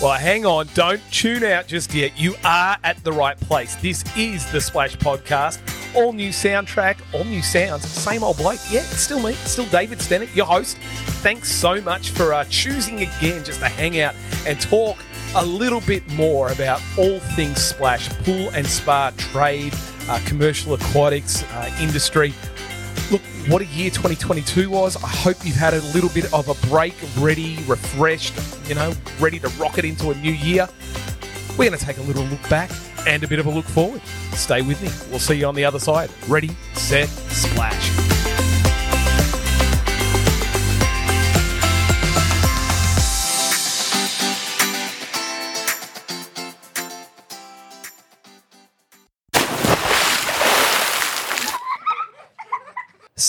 Well, hang on. Don't tune out just yet. You are at the right place. This is the Splash Podcast. All new soundtrack, all new sounds. Same old bloke. Yeah, it's still me. It's still David Stennett, your host. Thanks so much for uh, choosing again just to hang out and talk a little bit more about all things Splash, pool and spa, trade, uh, commercial aquatics, uh, industry. What a year 2022 was. I hope you've had a little bit of a break, ready, refreshed, you know, ready to rocket into a new year. We're going to take a little look back and a bit of a look forward. Stay with me. We'll see you on the other side. Ready, set, splash.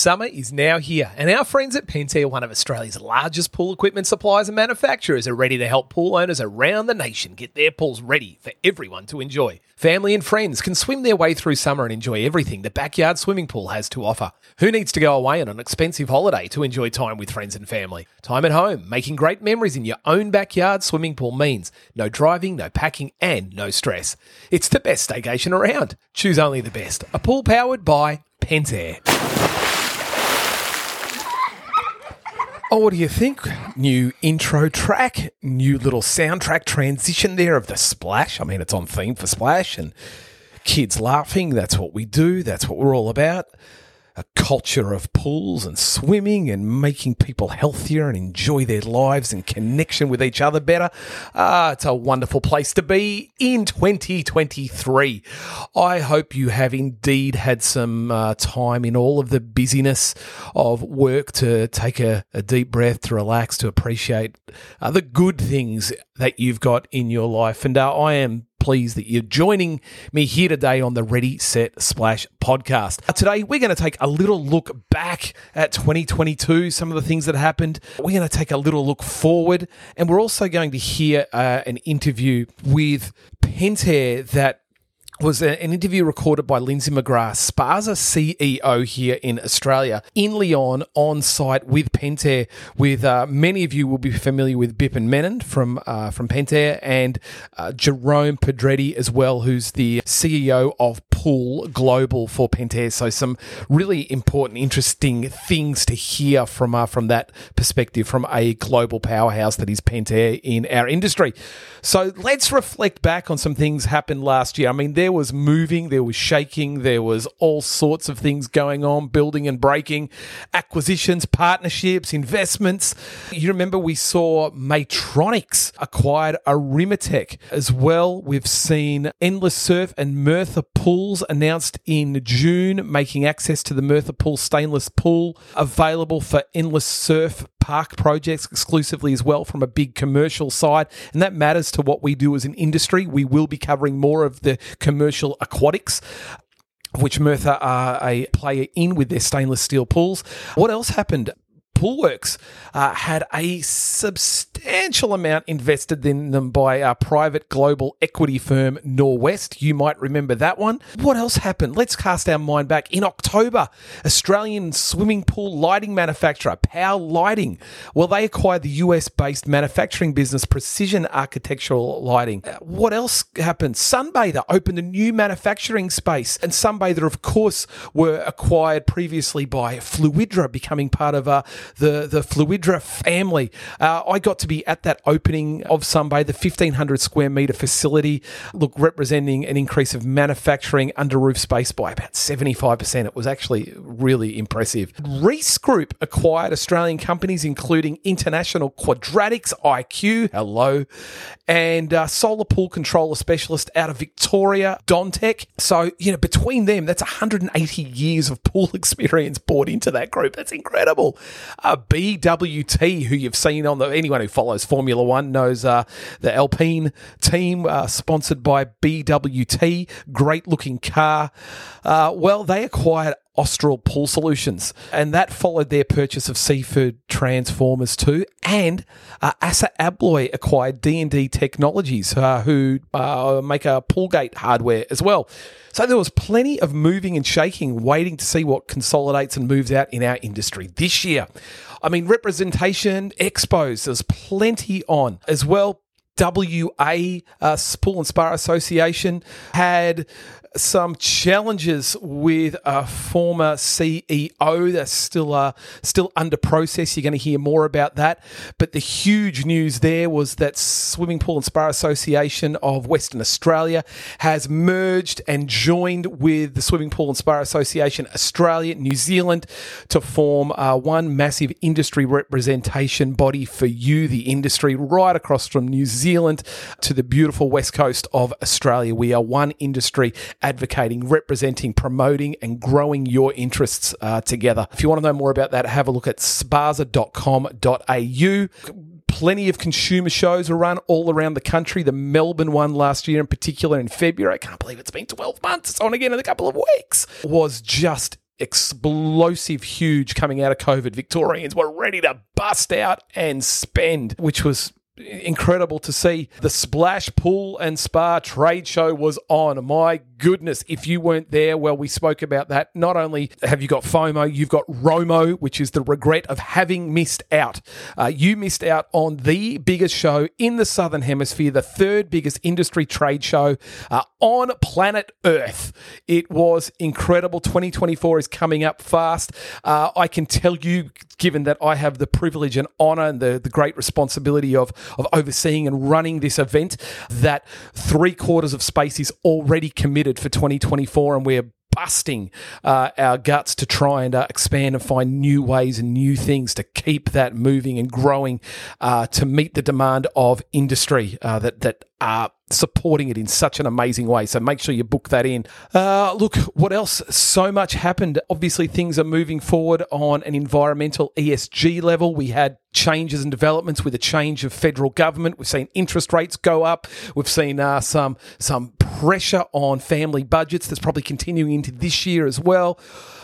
Summer is now here, and our friends at Pentair, one of Australia's largest pool equipment suppliers and manufacturers, are ready to help pool owners around the nation get their pools ready for everyone to enjoy. Family and friends can swim their way through summer and enjoy everything the backyard swimming pool has to offer. Who needs to go away on an expensive holiday to enjoy time with friends and family? Time at home, making great memories in your own backyard swimming pool means no driving, no packing, and no stress. It's the best staycation around. Choose only the best. A pool powered by Pentair. Oh, what do you think? New intro track, new little soundtrack transition there of the splash. I mean, it's on theme for splash and kids laughing. That's what we do. That's what we're all about a culture of pools and swimming and making people healthier and enjoy their lives and connection with each other better. Ah, it's a wonderful place to be in 2023. I hope you have indeed had some uh, time in all of the busyness of work to take a, a deep breath, to relax, to appreciate uh, the good things that you've got in your life. And uh, I am pleased that you're joining me here today on the Ready, Set, Splash podcast. Today, we're going to take a little look back at 2022, some of the things that happened. We're going to take a little look forward, and we're also going to hear uh, an interview with Pentair that was an interview recorded by Lindsay McGrath, SPASA CEO here in Australia, in Lyon, on site with Pentair. With uh, many of you will be familiar with Bipin Menon from uh, from Pentair and uh, Jerome Pedretti as well, who's the CEO of Pool Global for Pentair. So some really important, interesting things to hear from uh, from that perspective, from a global powerhouse that is Pentair in our industry. So let's reflect back on some things happened last year. I mean, there was moving, there was shaking, there was all sorts of things going on, building and breaking, acquisitions, partnerships, investments. You remember we saw Maytronics acquired Arimatech as well. We've seen Endless Surf and Myrtha Pools announced in June, making access to the Myrtha Pool stainless pool available for Endless Surf park projects exclusively as well from a big commercial side. And that matters to what we do as an industry. We will be covering more of the commercial aquatics which Myrtha are a player in with their stainless steel pools. What else happened? Poolworks uh, had a substantial amount invested in them by our private global equity firm Norwest. You might remember that one. What else happened? Let's cast our mind back. In October, Australian swimming pool lighting manufacturer Powell Lighting, well, they acquired the US based manufacturing business Precision Architectural Lighting. Uh, what else happened? Sunbather opened a new manufacturing space, and Sunbather, of course, were acquired previously by Fluidra, becoming part of uh, the the Fluidra family. Uh, I got to be at that opening of Sunbather, the 1500 square meter facility, look representing an increase of manufacturing under roof space by about 75%. It was actually really impressive. Reece Group acquired Australian companies including International Quadratics IQ, hello, and uh, solar pool controller specialist out of Victoria, Dontek. So, you know, between them, that's 180 years of pool experience brought into that group. That's incredible. Uh, BWT, who you've seen on the anyone who follows Formula One knows uh, the Alpine team, uh, sponsored by BWT, great looking car. Uh, well, they acquired Austral Pool Solutions, and that followed their purchase of Seafood Transformers too. And uh, Assa Abloy acquired D and D Technologies, uh, who uh, make a poolgate hardware as well. So there was plenty of moving and shaking, waiting to see what consolidates and moves out in our industry this year. I mean, representation, expos, there's plenty on as well WA uh, Pool and Spa Association had some challenges with a former CEO that's still uh, still under process. You're going to hear more about that. But the huge news there was that Swimming Pool and Spa Association of Western Australia has merged and joined with the Swimming Pool and Spa Association Australia, New Zealand, to form uh, one massive industry representation body for you, the industry, right across from New Zealand to the beautiful west coast of Australia. We are one industry advocating, representing, promoting, and growing your interests uh, together. If you want to know more about that, have a look at spasa.com.au plenty of consumer shows are run all around the country. The Melbourne one last year, in particular, in February, I can't believe it's been 12 months. It's on again in a couple of weeks, was just explosive huge coming out of COVID. Victorians were ready to bust out and spend, which was incredible to see. The Splash Pool and Spa trade show was on. My goodness, if you weren't there, well, we spoke about that. Not only have you got FOMO, you've got ROMO, which is the regret of having missed out. Uh, you missed out on the biggest show in the Southern Hemisphere, the third biggest industry trade show uh, on planet Earth. It was incredible. 2024 is coming up fast. Uh, I can tell you, given that I have the privilege and honor and the, the great responsibility of, of overseeing and running this event, that three quarters of space is already committed for 2024, and we're busting uh, our guts to try and uh, expand and find new ways and new things to keep that moving and growing uh, to meet the demand of industry uh, that that are supporting it in such an amazing way. So make sure you book that in. Uh, look, what else? So much happened. Obviously, things are moving forward on an environmental ESG level. We had changes and developments with a change of federal government. We've seen interest rates go up. We've seen uh, some some pressure on family budgets that's probably continuing into this year as well.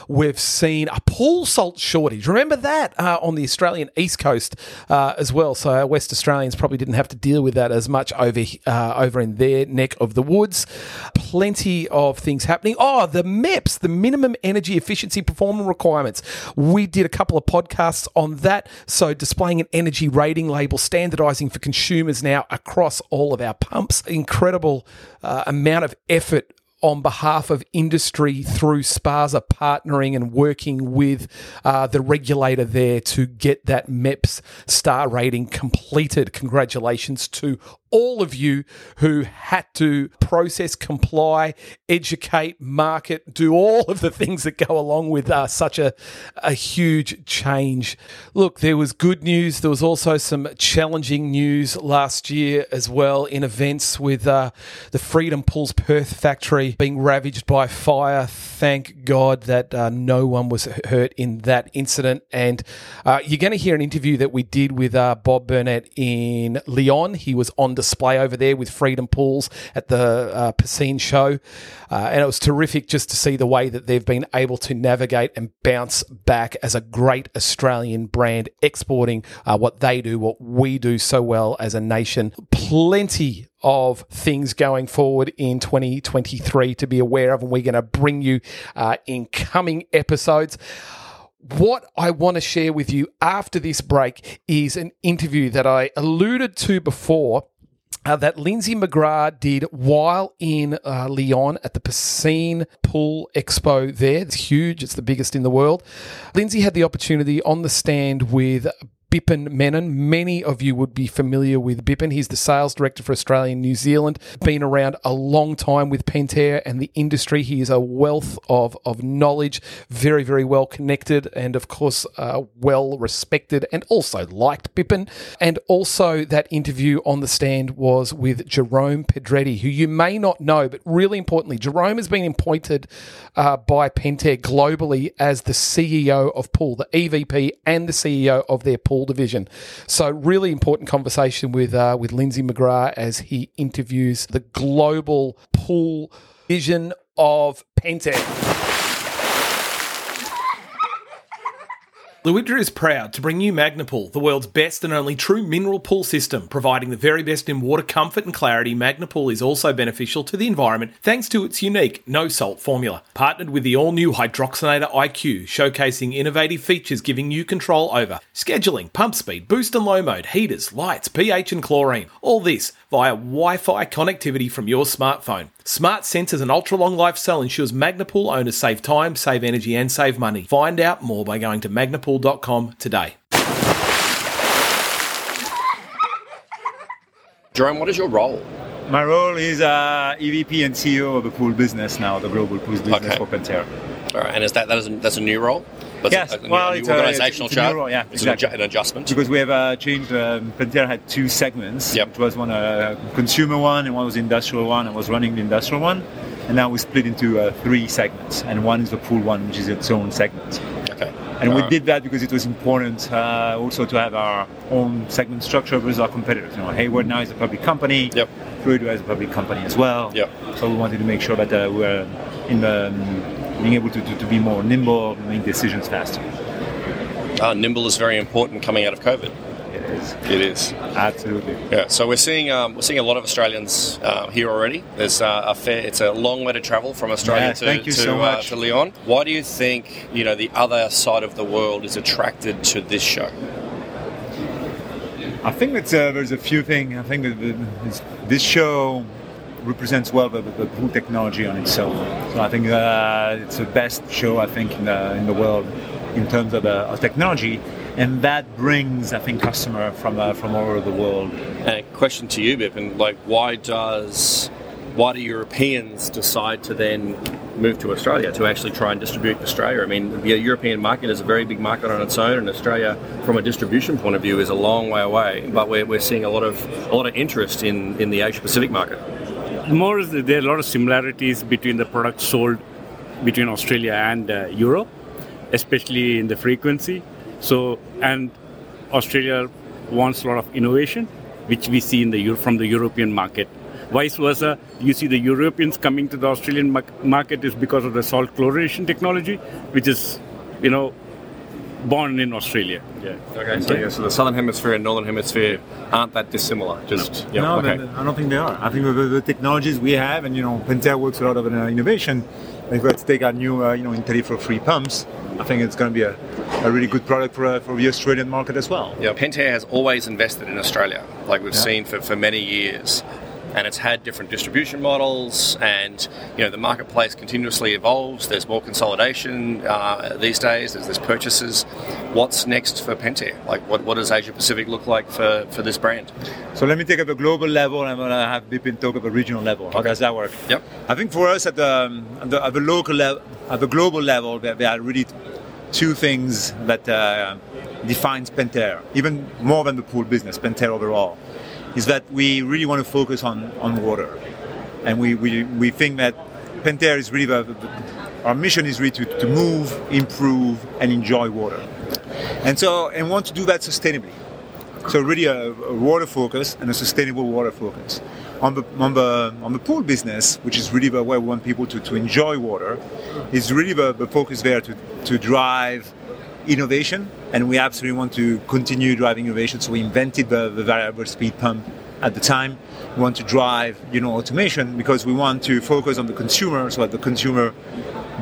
We've seen a pool salt shortage. Remember that uh, on the Australian east coast uh, as well. So our West Australians probably didn't have to deal with that as much over uh, over in their neck of the woods. Plenty of things happening. Oh, the MEPS, the minimum energy efficiency performance requirements. We did a couple of podcasts on that. So displaying an energy rating label, standardizing for consumers now across all of our pumps. Incredible uh, amount of effort on behalf of industry through SPASA partnering and working with uh, the regulator there to get that MEPS star rating completed. Congratulations to all of you who had to process, comply, educate, market, do all of the things that go along with uh, such a, a huge change. Look, there was good news. There was also some challenging news last year as well in events with uh, the Freedom Pools Perth factory being ravaged by fire. Thank God that uh, no one was hurt in that incident. And uh, you're going to hear an interview that we did with uh, Bob Burnett in Lyon. He was on display over there with Freedom Pools at the uh, Piscine show. Uh, and it was terrific just to see the way that they've been able to navigate and bounce back as a great Australian brand, exporting uh, what they do, what we do so well as a nation. Plenty of things going forward in 2023 to be aware of, and we're going to bring you uh, in coming episodes what I want to share with you after this break is an interview that I alluded to before uh, that Lindsay McGrath did while in uh, Lyon at the Piscine Pool Expo there. It's huge, it's the biggest in the world. Lindsay had the opportunity on the stand with Bipin Menon. Many of you would be familiar with Bipin. He's the sales director for Australia and New Zealand, been around a long time with Pentair and the industry. He is a wealth of, of knowledge, very, very well connected, and of course, uh, well respected and also liked Bipin. And also, that interview on the stand was with Jerome Pedretti, who you may not know, but really importantly, Jerome has been appointed uh, by Pentair globally as the CEO of Pool, the EVP and the CEO of their Pool division. So, really important conversation with uh, with Lindsay McGrath as he interviews the global pool vision of Pentair. Fluidra is proud to bring you Magnapool, the world's best and only true mineral pool system. Providing the very best in water comfort and clarity, Magnapool is also beneficial to the environment thanks to its unique no salt formula. Partnered with the all new Hydroxinator IQ, showcasing innovative features giving you control over scheduling, pump speed, boost and low mode, heaters, lights, pH, and chlorine. All this via Wi Fi connectivity from your smartphone. Smart sensors and ultra long life cell ensures Magnapool owners save time, save energy, and save money. Find out more by going to magnapool.com today. Jerome, what is your role? My role is uh, EVP and CEO of the pool business now, the global pool business Okay. for Pentair. All right, and is that that is a, that's a new role? Yes, a, well, new it's a- organizational it's a new chart. role, yeah, it's an, exactly. an adjustment. Because we have uh, changed, um, Pentair had two segments. Yep. Which was one a consumer one and one was industrial one. I was running the industrial one. And now we split into uh, three segments. And one is the pool one, which is its own segment. Okay, And we did that because it was important uh, also to have our own segment structure versus our competitors. You know, Hayward now is a public company. Yep. Fluidra is a public company as well. Yep. So we wanted to make sure that uh, we're in the, um, being able to, to, to be more nimble, make decisions faster. Uh, nimble is very important coming out of COVID. It is It is. absolutely. Yeah, so we're seeing um, we're seeing a lot of Australians uh, here already. There's uh, a fair, it's a long way to travel from Australia Yes, to, thank you to, so uh, much. to Lyon. Why do you think you know the other side of the world is attracted to this show? I think that uh, there's a few things. I think that this show represents well the, the pool technology on itself. So I think uh, it's the best show I think in the, in the world in terms of, uh, of technology, and that brings I think customer from uh, from all over the world. And a question to you, Bipin, like why does why do Europeans decide to then move to Australia to actually try and distribute Australia? I mean, the European market is a very big market on its own, and Australia, from a distribution point of view, is a long way away. But we're, we're seeing a lot of a lot of interest in, in the Asia Pacific market. More is there are a lot of similarities between the products sold between Australia and uh, Europe, especially in the frequency. So, and Australia wants a lot of innovation, which we see in the from the European market. Vice versa, you see the Europeans coming to the Australian market is because of the salt chlorination technology, which is, you know, born in Australia. Yeah. Okay, so, yeah, so the southern hemisphere and northern hemisphere aren't that dissimilar. Just yeah, no, okay. but I don't think they are. I think with the, the technologies we have, and you know, Pentair works a lot of uh, innovation. If we have to take our new, uh, you know, IntelliFlo3 pumps, I think it's going to be a, a really good product for, uh, for the Australian market as well. Yeah, Pentair has always invested in Australia, like we've Yeah. seen for, for many years. And it's had different distribution models, and you know the marketplace continuously evolves. There's more consolidation uh, these days. There's, there's purchases. What's next for Pentair? Like, what, what does Asia Pacific look like for, for this brand? So let me take up a global level, and I'm going to have Bipin talk about regional level. How Okay. does that work? Yep. I think for us at the, um, at the, at the local level, at the global level, there, there are really two things that uh, defines Pentair, even more than the pool business, Pentair overall, is that we really want to focus on, on water. And we, we, we think that Pentair is really the, the- our mission is really to, to move, improve, and enjoy water. And so, and want to do that sustainably. So really a, a water focus and a sustainable water focus. On the, on the, on the pool business, which is really the where we want people to, to enjoy water, is really the, the focus there to, to drive innovation. And we absolutely want to continue driving innovation. So we invented the, the variable speed pump at the time. We want to drive, you know, automation because we want to focus on the consumer so that the consumer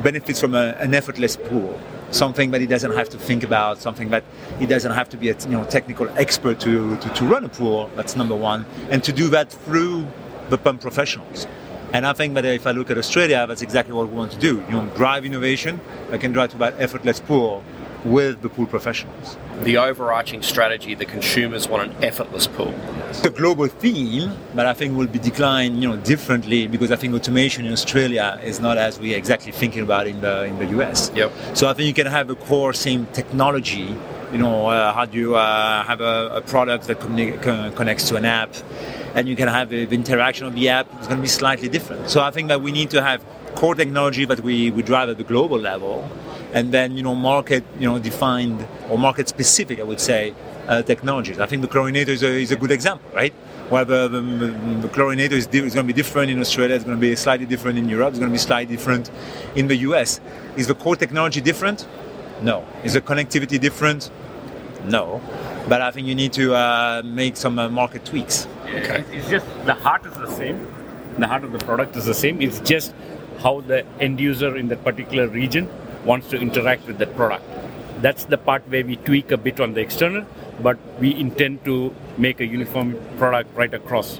benefits from a, an effortless pool. Something that he doesn't have to think about, something that he doesn't have to be a you know, technical expert to, to, to run a pool. That's number one. And to do that through the pump professionals. And I think that if I look at Australia, that's exactly what we want to do. You know, drive innovation that can drive to that effortless pool with the pool professionals. The overarching strategy: the consumers want an effortless pool. It's a global theme, but I think will be declined, you know, differently because I think automation in Australia is not as we exactly thinking about in the in the US. Yep. So I think you can have a core same technology. You know, uh, how do you uh, have a, a product that communi- con- connects to an app, and you can have the the interaction of the app. It's going to be slightly different. So I think that we need to have core technology that we, we drive at the global level, and then you know market you know defined or market specific, I would say, uh, technologies. I think the chlorinator is a, is a good example, right? Where the, the, the chlorinator is, di- is going to be different in Australia, it's going to be slightly different in Europe, it's going to be slightly different in the US. Is the core technology different? No. Is the connectivity different? No. But I think you need to uh, make some uh, market tweaks. Okay. It's just the heart is the same. The heart of the product is the same. It's just how the end user in that particular region wants to interact with that product. That's the part where we tweak a bit on the external, but we intend to make a uniform product right across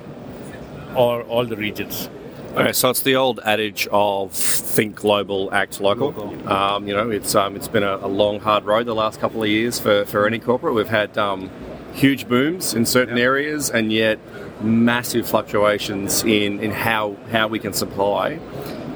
all, all the regions. Okay, so it's the old adage of think global, act local. Um, you know, it's um, it's been a, a, long, hard road the last couple of years for, for any corporate. We've had um, huge booms in certain yep. areas, and yet massive fluctuations in, in how how we can supply.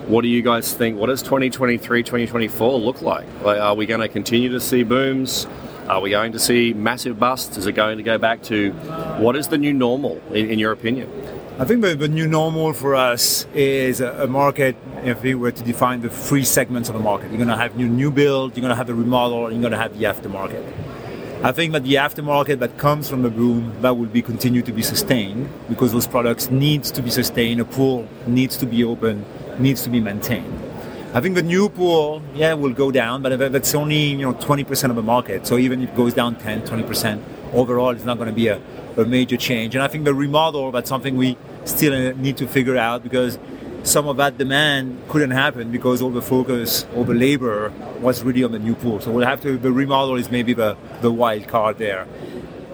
What do you guys think? What does 2023, 2024 look like? like are we going to continue to see booms? Are we going to see massive busts? Is it going to go back to what is the new normal, in, in your opinion? I think the, the, new normal for us is a, a, market, if we were to define the three segments of the market. You're going to have new, new build, you're going to have the remodel, and you're going to have the aftermarket. I think that the aftermarket that comes from the boom, that will be continue to be sustained because those products needs to be sustained. A pool needs to be open, needs to be maintained. I think the new pool, yeah, will go down, but that's only you know 20% of the market. So even if it goes down 10, 20%, overall, it's not going to be a, a major change. And I think the remodel, that's something we still uh, need to figure out because some of that demand couldn't happen because all the focus, all the labor was really on the new pool. So we'll have to, the remodel is maybe the, the wild card there.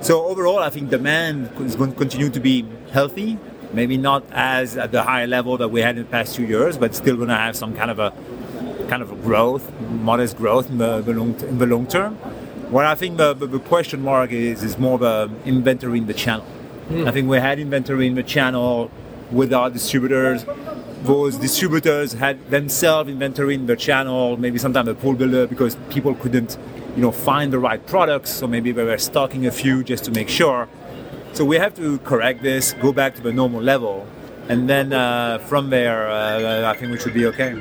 So overall, I think demand is going to continue to be healthy, maybe not as at the high level that we had in the past two years, but still going to have some kind of a kind of a growth, modest growth in the, the long, in the long term. What I think the, the, the question mark is is more the inventory in the channel. Mm. I think we had inventory in the channel with our distributors. Those distributors had themselves inventory in the channel, maybe sometimes a pool builder because people couldn't, you know, find the right products. So maybe they were stocking a few just to make sure. So we have to correct this, go back to the normal level, and then uh, from there, uh, I think we should be okay.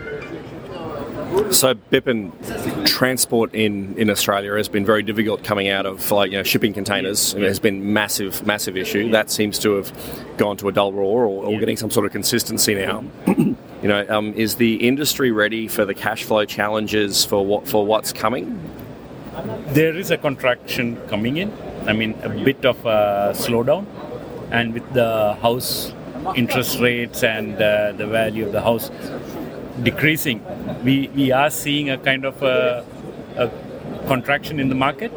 So, Bipin, transport in, in Australia has been very difficult coming out of like you know shipping containers. It has been massive, massive issue. That seems to have gone to a dull roar or, or getting some sort of consistency now. you know, um, is the industry ready for the cash flow challenges for what for what's coming? There is a contraction coming in. I mean, a bit of a slowdown, and with the house interest rates and uh, the value of the house decreasing, we, we are seeing a kind of a, a contraction in the market,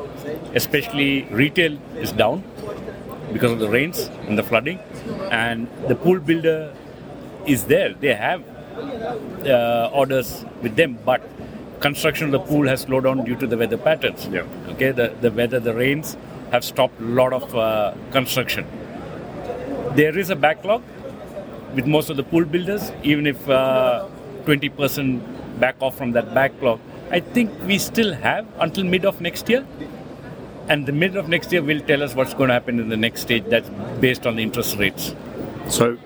especially retail is down because of the rains and the flooding, and the pool builder is there. They have uh, orders with them, but construction of the pool has slowed down due to the weather patterns. Yeah. Okay, the, the weather, the rains have stopped a lot of uh, construction. There is a backlog with most of the pool builders, even if uh, 20% back off from that backlog. I think we still have until mid of next year. And the mid of next year will tell us what's going to happen in the next stage. That's based on the interest rates. So,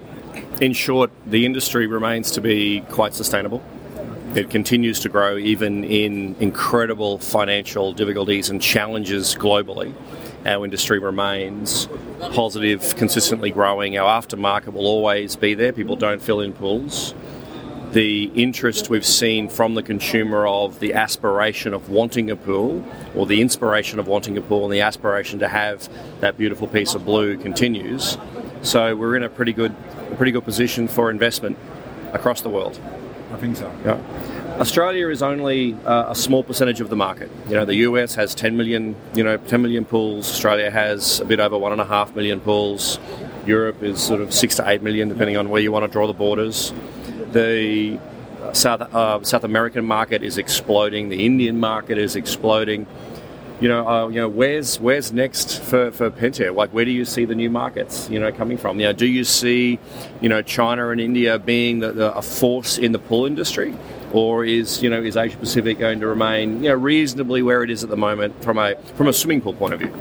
in short, the industry remains to be quite sustainable. It continues to grow even in incredible financial difficulties and challenges globally. Our industry remains positive, consistently growing. Our aftermarket will always be there. People don't fill in pools the interest we've seen from the consumer of the aspiration of wanting a pool, or the inspiration of wanting a pool, and the aspiration to have that beautiful piece of blue continues. So we're in a pretty good, a pretty good position for investment across the world. I think so. Yeah. Australia is only uh, a small percentage of the market. You know, the US has 10 million, you know, 10 million pools. Australia has a bit over one and a half million pools. Europe is sort of six to eight million, depending on where you want to draw the borders. The South uh, South American market is exploding. The Indian market is exploding. You know, uh, you know, where's where's next for for Pentair? Like, where do you see the new markets? You know, coming from? You know, do you see, you know, China and India being the, the, a force in the pool industry, or is you know is Asia Pacific going to remain you know reasonably where it is at the moment from a from a swimming pool point of view?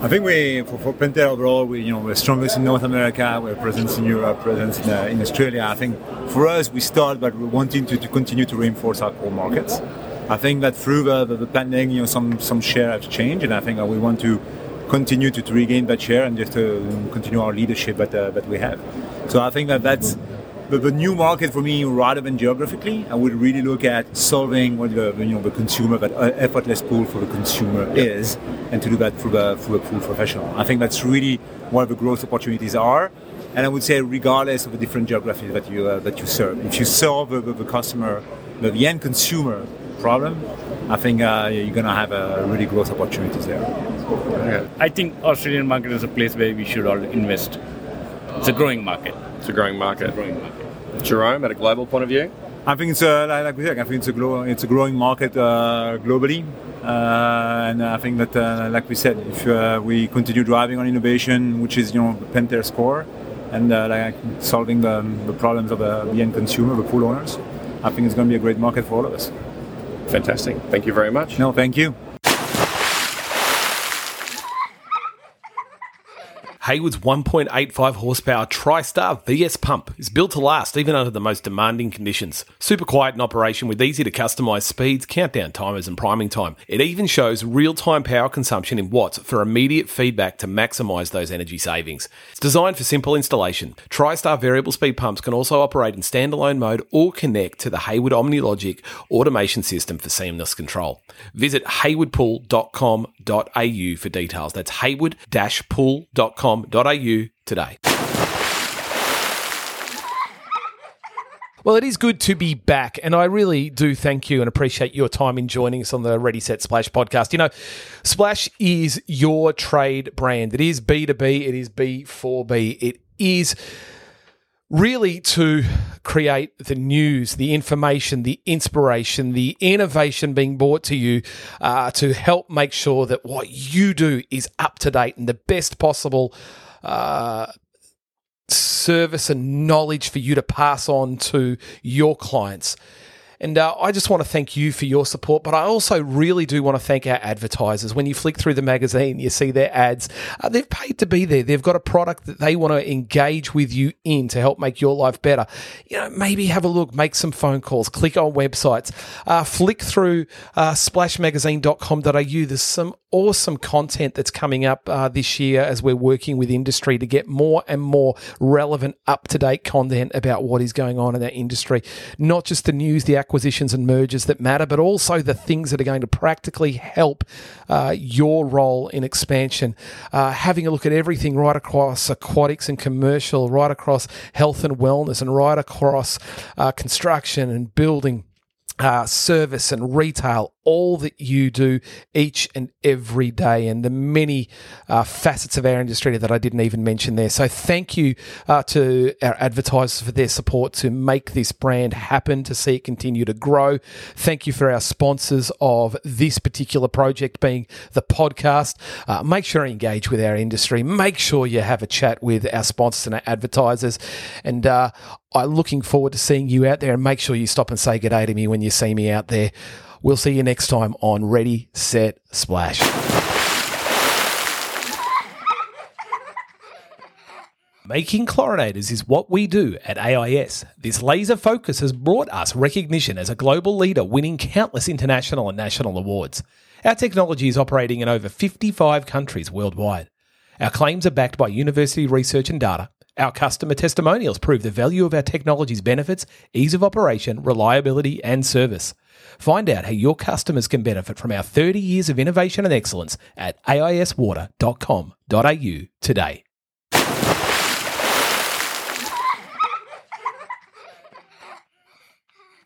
I think we, for, for Pentair overall, we, you know, we're strongest in North America, we're present in Europe, present in, uh, in Australia. I think for us, we start, but we're wanting to, to continue to reinforce our core markets. I think that through the, the, the pandemic, you know, some, some share has changed, and I think we want to continue to, to regain that share and just to continue our leadership that, uh, that we have. So I think that that's the, the new market for me, rather than geographically, I would really look at solving what the you know the consumer, that uh, effortless pool for the consumer is, and to do that through the through a pool professional. I think that's really where the growth opportunities are. And I would say, regardless of the different geographies that you uh, that you serve, if you solve the, the customer, the, the end consumer problem, I think uh, you're going to have a really growth opportunities there. I think Australian market is a place where we should all invest. It's a growing market. It's a growing market. Growing market. Jerome, at a global point of view? I think it's a, like we said, I think it's a, grow, it's a growing market uh, globally, uh, and I think that, uh, like we said, if uh, we continue driving on innovation, which is you know Pentair's core, and uh, like solving the, the problems of the, the end consumer, the pool owners, I think it's going to be a great market for all of us. Fantastic. Thank you very much. No, thank you. Hayward's 1.85 horsepower TriStar VS pump is built to last even under the most demanding conditions. Super quiet in operation with easy to customize speeds, countdown timers, and priming time. It even shows real time power consumption in watts for immediate feedback to maximize those energy savings. It's designed for simple installation. TriStar variable speed pumps can also operate in standalone mode or connect to the Hayward OmniLogic automation system for seamless control. Visit haywardpool.com.au for details. That's hayward-pool.com today. Well, it is good to be back, and I really do thank you and appreciate your time in joining us on the Ready Set Splash podcast. You know, Splash is your trade brand. It is B2B, it is B4B, it is really to create the news, the information, the inspiration, the innovation being brought to you uh, to help make sure that what you do is up to date and the best possible. Uh, service and knowledge for you to pass on to your clients. And uh, I just want to thank you for your support, but I also really do want to thank our advertisers. When you flick through the magazine, you see their ads. Uh, they've paid to be there. They've got a product that they want to engage with you in to help make your life better. You know, maybe have a look, make some phone calls, click on websites, uh, flick through uh, splashmagazine.com.au. There's some awesome content that's coming up uh, this year as we're working with industry to get more and more relevant, up to date content about what is going on in that industry. Not just the news, the acquisitions and mergers that matter, but also the things that are going to practically help uh, your role in expansion. Uh, having a look at everything right across aquatics and commercial, right across health and wellness, and right across uh, construction and building. Uh, service and retail, all that you do each and every day, and the many uh, facets of our industry that I didn't even mention there. So, thank you uh, to our advertisers for their support to make this brand happen, to see it continue to grow. Thank you for our sponsors of this particular project, being the podcast. Uh, make sure you engage with our industry. Make sure you have a chat with our sponsors and our advertisers. And uh, I'm looking forward to seeing you out there, and make sure you stop and say good day to me when you see me out there. We'll see you next time on Ready, Set, Splash. Making chlorinators is what we do at AIS. This laser focus has brought us recognition as a global leader, winning countless international and national awards. Our technology is operating in over 55 countries worldwide. Our claims are backed by university research and data. Our customer testimonials prove the value of our technology's benefits, ease of operation, reliability, and service. Find out how your customers can benefit from our 30 years of innovation and excellence at aiswater.com.au today.